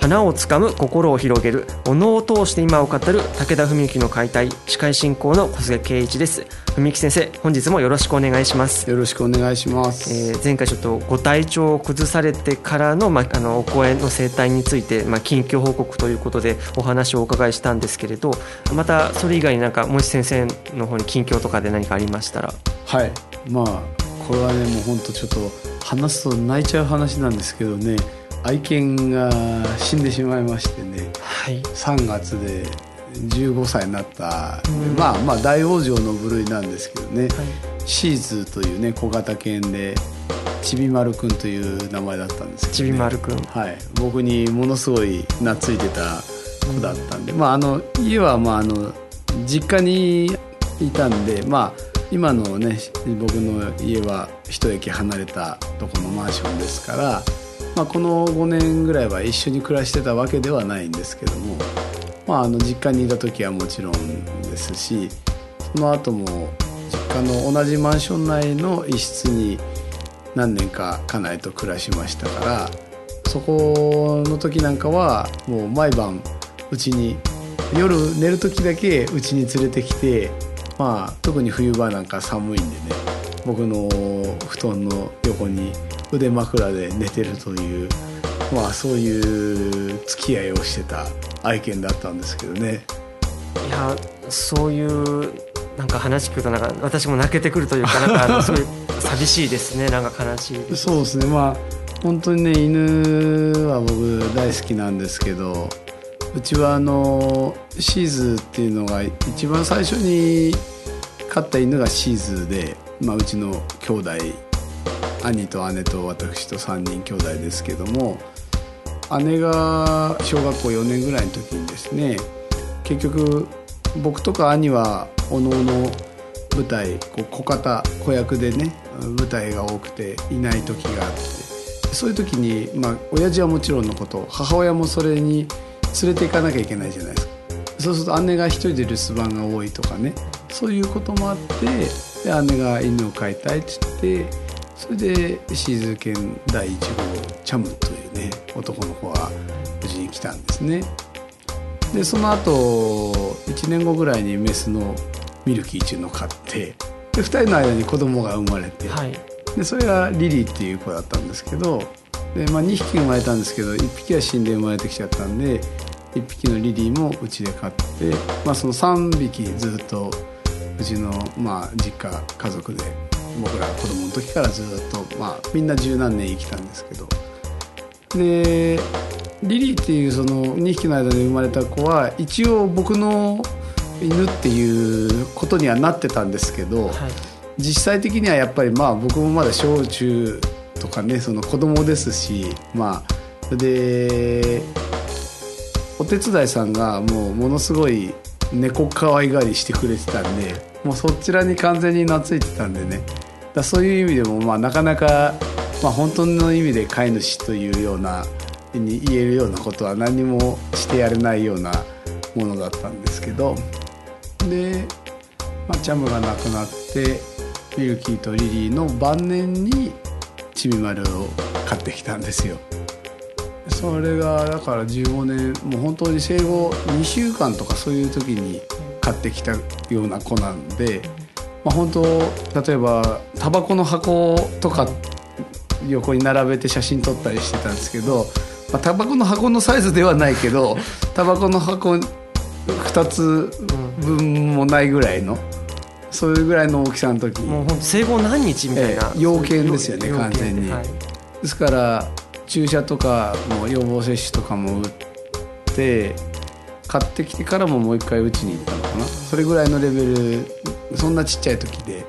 花をつかむ心を広げる。お能を通して今を語る。武田文幸の解体。司会進行の小菅圭一です。文幸先生本日もよろしくお願いします。よろしくお願いします、えー前回ちょっとご体調を崩されてからの,、まあ、あのお声の生態について、まあ、近況報告ということでお話をお伺いしたんですけれどまたそれ以外になんかもし先生の方に近況とかで何かありましたら？はい。まあこれはねもう本当ちょっと話すと泣いちゃう話なんですけどね愛犬が死んでしまいましてね。はい。3月で15歳になった、うんまあまあ大往生の部類なんですけどね、はい。シーズというね小型犬でちびまるくんという名前だったんですけど、ね、ちびまるくん。はい、僕にものすごい懐いてた子だったんで、まあ、あの家はまああの実家にいたんで、まあ、今のね僕の家は一駅離れたとこのマンションですから、まあ、この5年ぐらいは一緒に暮らしてたわけではないんですけども、まあ、あの実家にいた時はもちろんですしその後も実家の同じマンション内の一室に何年か家内と暮らしましたからそこの時なんかはもう毎晩うちに夜寝る時だけうちに連れてきてまあ特に冬場なんか寒いんでね僕の布団の横に腕枕で寝てるというまあそういう付き合いをしてた愛犬だったんですけどね。いやそういうなんか話聞くとなんか私も泣けてくるというかなんかあの すごい寂しいですねなんか悲しい。そうですね。まあ本当にね犬は僕大好きなんですけどうちはあのシーズっていうのが一番最初に飼った犬がシーズで、まあ、うちの兄弟兄と姉と私と3人兄弟ですけども姉が小学校4年ぐらいの時にですね結局僕とか兄はおのおの舞台こう小型子役でね舞台が多くていない時があってそういう時に、まあ、親父はもちろんのこと母親もそれに連れて行かなきゃいけないじゃないですか。そうすると姉が一人で留守番が多いとかねそういうこともあってで姉が犬を飼いたいって言ってそれでシーズ犬第1号チャムというね男の子が無事に来たんですね。でその後1年後ぐらいにメスのミルキーっていうのを飼ってで2人の間に子供が生まれて、はい。でそれがリリーっていう子だったんですけどで、まあ、2匹生まれたんですけど1匹は死んで生まれてきちゃったんで1匹のリリーもうちで飼って、まあ、その3匹ずっとうちの、まあ、実家家族で僕ら子供の時からずっと、まあ、みんな十何年生きたんですけど。でリリーっていうその2匹の間で生まれた子は一応僕の犬っていうことにはなってたんですけど、はい。実際的にはやっぱりまあ僕もまだ小中とかねその子供ですしまあでお手伝いさんがもうものすごい猫可愛がりしてくれてたんでもうそちらに完全に懐いてたんでねだそういう意味でもまあなかなか、まあ、本当の意味で飼い主というようなに言えるようなことは何もしてやれないようなものだったんですけどで、まあ、チャムが亡くなってミルキーとリリーの晩年にちびまるを買ってきたんですよ。それがだから15年もう本当に生後2週間とかそういう時に買ってきたような子なんで、まあ、本当例えばタバコの箱とか横に並べて写真撮ったりしてたんですけど、まあ、タバコの箱のサイズではないけどタバコの箱2つ分もないぐらいのそれぐらいの大きさの時もう生後何日みたいな、ええ要件ですよね完全に。はい。ですから注射とかも予防接種とかも打って買ってきてからももう一回打ちに行ったのかな。それぐらいのレベルそんなちっちゃい時で。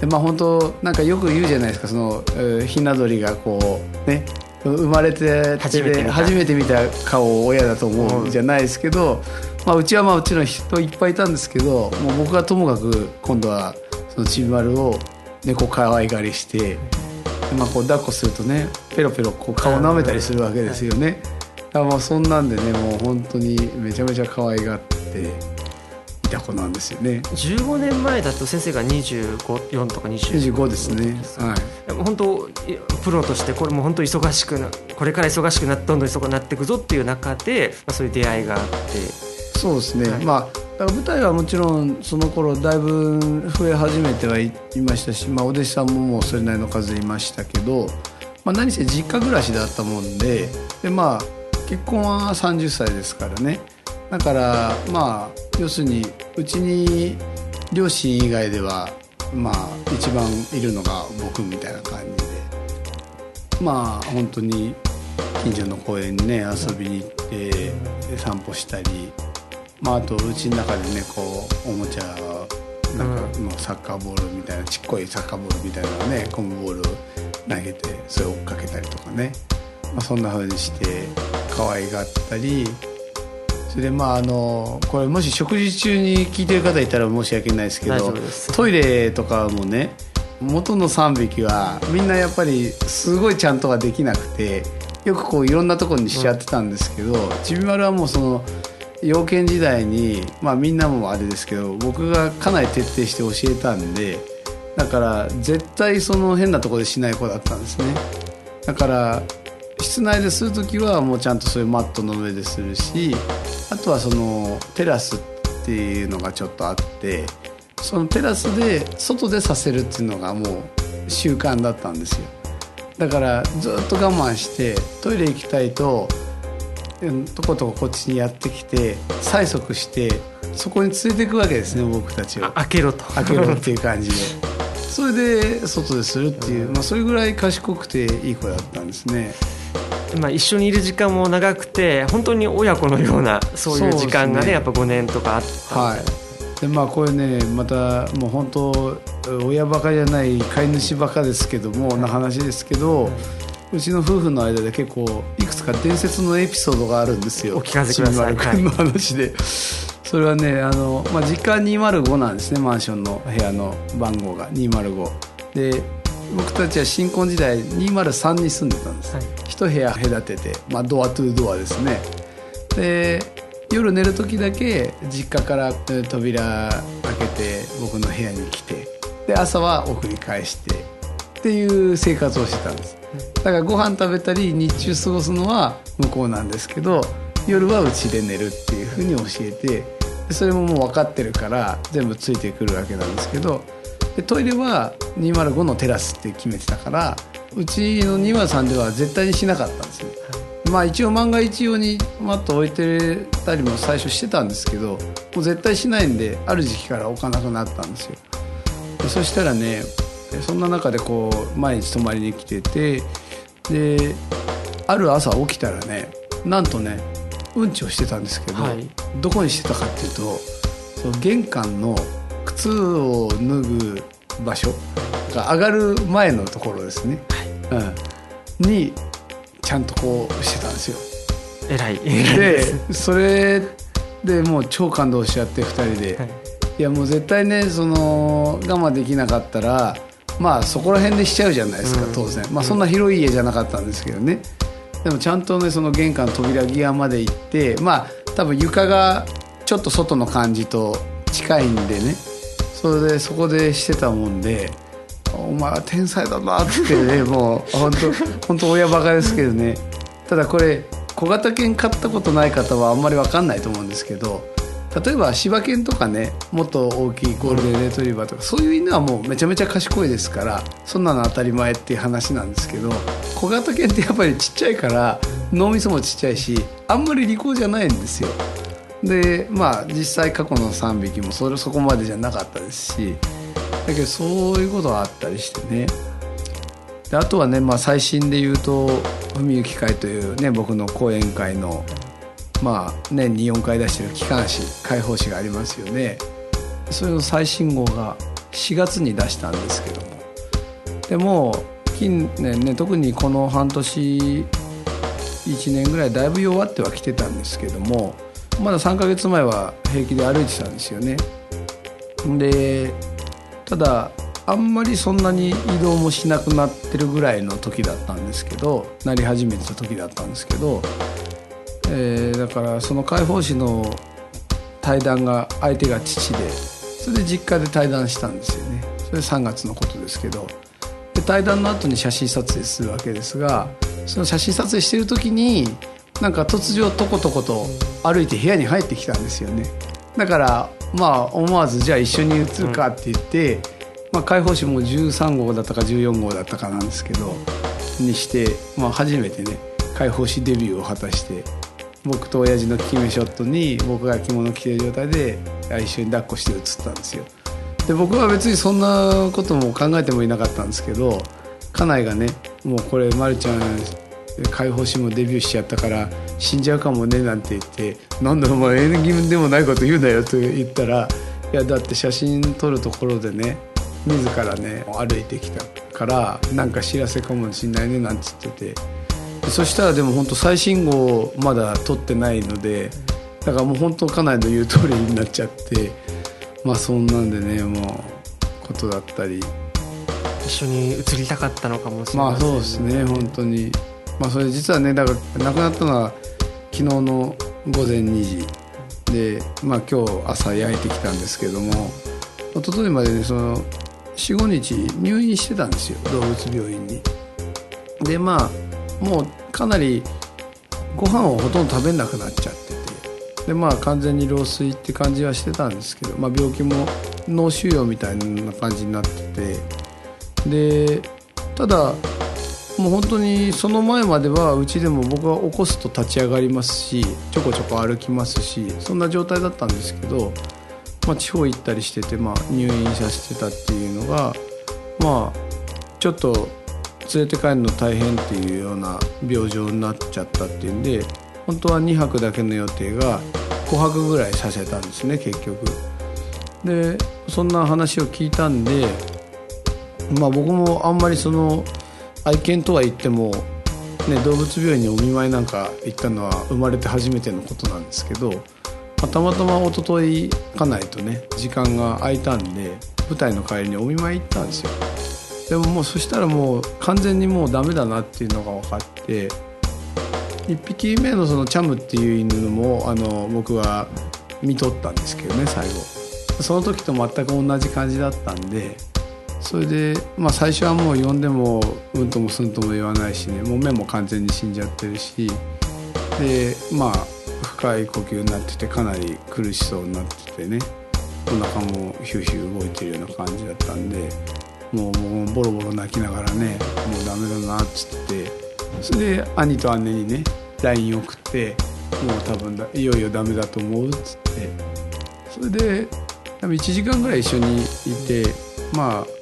でまあ本当なんかよく言うじゃないですか。そのえーひな鳥がこうね生まれて初めて見た。初めて見た顔を親だと思うじゃないですけど、まあ、うちはまあうちの人いっぱいいたんですけどもう僕はともかく今度はそのちびまるを猫可愛がりしてでまあ、こう抱っこするとねペロペロこう顔舐めたりするわけですよね。だからまあそんなんでねもう本当にめちゃめちゃ可愛がっていた子なんですよね。15年前だと先生が254とか20 25ですね。はい。本当いプロとしてこれも本当忙しくなこれから忙しくなってどんどん忙しくなっていくぞっていう中で、まあ、そういう出会いがあってそうですね。はいまあだから舞台はもちろんその頃だいぶ増え始めてはいいましたし、まあお弟子さんももうそれなりの数いましたけど、まあ何せ実家暮らしだったもんで、でまあ結婚は30歳ですからね。だからまあ要するにうちに両親以外ではまあ一番いるのが僕みたいな感じで。まあ本当に近所の公園にね遊びに行ってで散歩したり、まあ、あとうちの中でねこうおもちゃなんかのサッカーボールみたいなちっこいサッカーボールみたいなのねゴムボール投げてそれを追っかけたりとかね、まあ、そんな風にして可愛がったりそれでまああのこれもし食事中に聞いてる方いたら申し訳ないですけ大どトイレとかもね元の3匹はみんなやっぱりすごいちゃんとはできなくてよくこういろんなところにしちゃってたんですけど、ちびまるはもうその幼犬時代にまあみんなもあれですけど僕がかなり徹底して教えたんでだから絶対その変なところでしない子だったんですね。だから室内でする時はもうちゃんとそういうマットの上でするしあとはそのテラスっていうのがちょっとあってそのテラスで外でさせるっていうのがもう習慣だったんですよ。だからずっと我慢してトイレ行きたいとうんとことここっちにやってきて催促してそこに連れていくわけですね僕たちを。あ開けろと。開けろっていう感じで。それで外でするっていう、まあ、それぐらい賢くていい子だったんですねまあ、一緒にいる時間も長くて本当に親子のようなそういう時間がねねやっぱ5年とかあったはい。でまあこれねまたもう本当親バカじゃない飼い主バカですけどもな話ですけど、うちの夫婦の間で結構いくつか伝説のエピソードがあるんですよ。お聞かせください。君の話で、それはねあの、まあ、実家205なんですねマンションの部屋の番号が。205で僕たちは新婚時代203に住んでたんです、はい。一部屋隔てて、まあ、ドアトゥードアですね。で夜寝る時だけ実家からえー扉開けて僕の部屋に来てで朝は送り返してっていう生活をしてたんです。だからご飯食べたり日中過ごすのは向こうなんですけど夜はうちで寝るっていうふうに教えてでそれももう分かってるから全部ついてくるわけなんですけどでトイレは205のテラスって決めてたからうちの203では絶対にしなかったんですね。まあ一応万が一用にマット置いてたりも最初してたんですけどもう絶対しないんである時期から置かなくなったんですよ。でそしたらねそんな中でこう毎日泊まりに来ててである朝起きたらねなんとねうんちをしてたんですけど、はい。どこにしてたかっていうとその玄関の靴を脱ぐ場所が上がる前のところですね、うん、にちゃんとこうしてたんですよ。偉い。偉いでそれでもう超感動しちゃって2人で、はい。い、やもう絶対ねその我慢できなかったらまあそこら辺でしちゃうじゃないですか、うん。当然。まあそんな広い家じゃなかったんですけどね。でもちゃんとねその玄関扉際まで行ってまあ多分床がちょっと外の感じと近いんでねそれでそこでしてたもんでお前は天才だなってね もう本当本当親バカですけどね。ただこれ小型犬飼ったことない方はあんまり分かんないと思うんですけど例えば柴犬とかねもっと大きいゴールデンレトリバーとかそういう犬はもうめちゃめちゃ賢いですからそんなの当たり前っていう話なんですけど小型犬ってやっぱりちっちゃいから脳みそもちっちゃいしあんまり利口じゃないんですよ。でまあ実際過去の3匹もそれそこまでじゃなかったですしだけどそういうことがあったりしてね。であとはね、まあ、最新で言うと「海行会」というね僕の講演会のまあ年に4回出してる機関誌開放誌がありますよね。それの最新号が4月に出したんですけども。でも近年ね特にこの半年1年ぐらいだいぶ弱ってはきてたんですけどもまだ3ヶ月前は平気で歩いてたんですよね。でただあんまりそんなに移動もしなくなってるぐらいの時だったんですけどなり始めてた時だったんですけど、えー、だからその解放誌の対談が相手が父でそれで実家で対談したんですよね。それ3月のことですけど。で対談の後に写真撮影するわけですがその写真撮影してる時になんか突如とことこと歩いて部屋に入ってきたんですよね。だからまあ思わずじゃあ一緒に写るかって言って、うん、まあ、解放誌も13号だったか14号だったかなんですけどにして、まあ、初めてね解放誌デビューを果たして僕と親父の決めショットに僕が着物着てる状態で一緒に抱っこして写ったんですよ。で僕は別にそんなことも考えてもいなかったんですけど家内がねもうこれまるちゃん解放誌もデビューしちゃったから死んじゃうかもねなんて言って「なんだお前縁起でもないこと言うなよ」と言ったら「いやだって写真撮るところでね自らね歩いてきたからなんか知らせかもしんないね」なんつっててそしたらでも本当最新号まだ撮ってないのでだからもう本当家内の言う通りになっちゃってまあそんなんでねもうことだったり。一緒に移りたかったのかもしれない、ね、まあそうですね本当にまあそれ実はねだから亡くなったのは昨日の午前2時。でまあ今日朝焼いてきたんですけども一昨日までねその45日入院してたんですよ。動物病院に。でまあもうかなりご飯をほとんど食べなくなっちゃってて。でまあ完全に老衰って感じはしてたんですけど、まあ、病気も脳腫瘍みたいな感じになってて。でただもう本当にその前まではうちでも僕は起こすと立ち上がりますしちょこちょこ歩きますしそんな状態だったんですけど、まあ、地方行ったりしてて、まあ、入院させてたっていうのがまあちょっと連れて帰るの大変っていうような病状になっちゃったっていうんで本当は2泊だけの予定が5泊ぐらいさせたんですね結局。でそんな話を聞いたんでまあ僕もあんまりその愛犬とは言っても、ね、動物病院にお見舞いなんか行ったのは生まれて初めてのことなんですけど、まあ、たまたま一昨日家内とね時間が空いたんで舞台の帰りにお見舞い行ったんですよ。でももうそしたらもう完全にもうダメだなっていうのが分かって1匹目のそのチャムっていう犬もあの僕は見とったんですけどね最後。その時と全く同じ感じだったんでそれで、まあ、最初はもう呼んでもうんともすんとも言わないしねもう目も完全に死んじゃってるしでまあ深い呼吸になっててかなり苦しそうになっててねお腹もヒューヒュー動いてるような感じだったんでもうもうボロボロ泣きながらねもうダメだなっつってそれで兄と姉にね LINE 送ってもう多分だいよいよダメだと思うっつってそれで多分1時間ぐらい一緒にいてまあ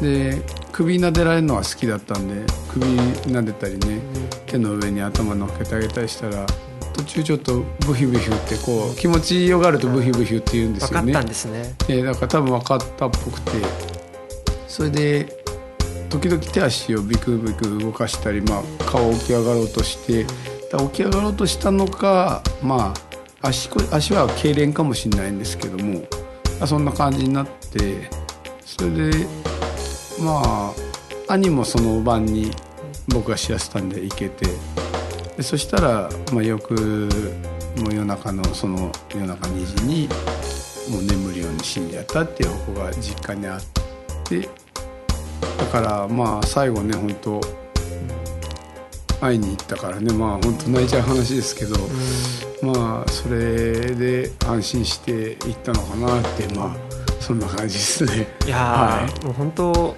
で首撫でられるのは好きだったんで首撫でたりね手の上に頭乗っけてあげたりしたら途中ちょっとブヒブヒってこう気持ちよがるとブヒブヒって言うんですよね。分かったんですね。えー、だから多分分かったっぽくてそれで時々手足をビクビク動かしたり、まあ、顔起き上がろうとして起き上がろうとしたのかまあ足足は痙攣かもしれないんですけどもそんな感じになってそれでまあ兄もその晩に僕が知らせたんで行けてでそしたら、まあ、翌もう夜中のその夜中2時にもう眠るように死んじゃったっていう子が実家にあってだからまあ最後ね本当会いに行ったからねまあ本当泣いちゃう話ですけど、まあそれで安心して行ったのかなってまあそんな感じですね。いや、はい、もう本当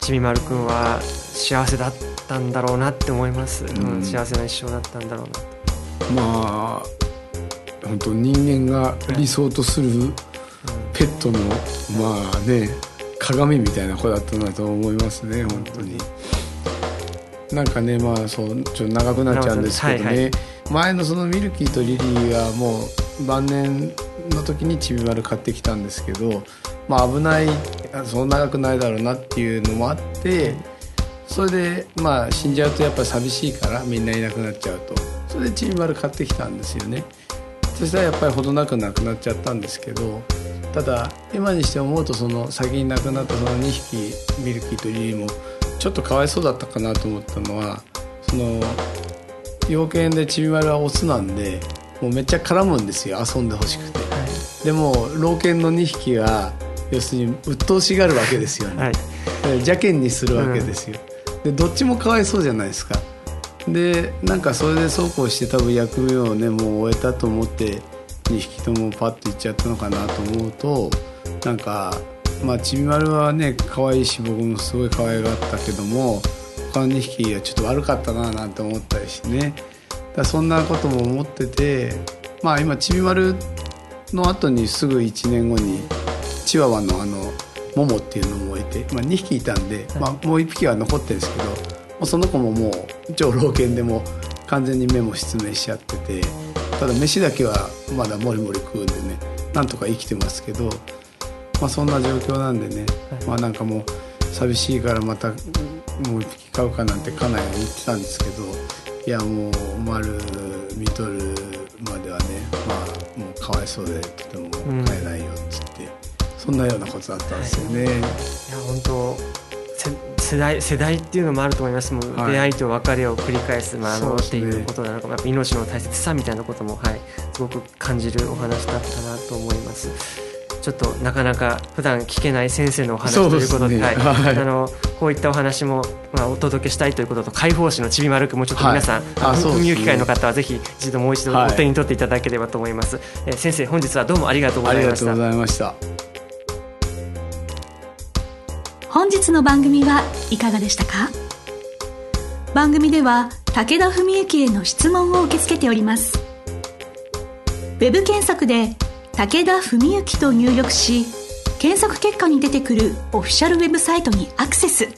ちびまるくんは幸せだったんだろうなって思います、うん、幸せな一生だったんだろうな。まあ本当人間が理想とするペットのまあね鏡みたいな子だったなと思いますね本当に。なんかねまあそうちょっと長くなっちゃうんですけどね、はいはい、前のそのミルキーとリリーはもう晩年の時にちびまる買ってきたんですけど、まあ、危ないそう長くないだろうなっていうのもあってそれでまあ死んじゃうとやっぱり寂しいからみんないなくなっちゃうと。それでちびまる買ってきたんですよね。そしたらやっぱり程なくなくなっちゃったんですけどただ今にして思うとその先に亡くなったその2匹ミルキーとリリーもちょっとかわいそうだったかなと思ったのはその養犬でちびまるはオスなんでもうめっちゃ絡むんですよ遊んでほしくて、はい、でも老犬の2匹が要するに鬱陶しがるわけですよね、はい、邪険にするわけですよ、うん、でどっちもかわいそうじゃないですか。でなんかそれでそうこうして多分役目をねもう終えたと思って2匹ともパッといっちゃったのかなと思うとなんかまあちびまるはね可愛いし僕もすごい可愛がったけども他の2匹はちょっと悪かったななんて思ったりしてねだそんなことも思っててまあ今ちびまるの後にすぐ1年後にチワワのあのモモっていうのもいて、まあ、2匹いたんで、まあ、もう1匹は残ってるんですけどもうその子ももう超老犬でも完全に目も失明しちゃっててただ飯だけはまだもりもり食うんでねなんとか生きてますけどまあ、そんな状況なんでね、はい、まあなんかもう寂しいからまたもう一匹買うかなんて家内は言ってたんですけどいやもう丸見とるまではねまあもうかわいそうでとても買えないよっつって、うん、そんなようなことだったんですよね。はい、いや本当世代世代っていうのもあると思います。もう、はい、出会いと別れを繰り返す、まあ、あの、ね、っていうことなのかやっぱ命の大切さみたいなことも、はい、すごく感じるお話だったなと思います。ちょっとなかなか普段聞けない先生のお話ということで、ね、はい、はい、あのこういったお話も、まあ、お届けしたいということと解放誌のちびまるくもちょっと皆さん、はい、運用機会の方はぜひ一度もう一度お手に取っていただければと思います、はい、えー、先生本日はどうもありがとうございました。ありがとうございました。本日の番組はいかがでしたか？番組では武田文幸への質問を受け付けております。ウェブ検索で武田文幸と入力し検索結果に出てくるオフィシャルウェブサイトにアクセス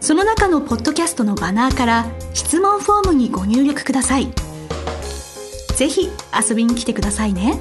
その中のポッドキャストのバナーから質問フォームにご入力ください是非遊びに来てくださいね。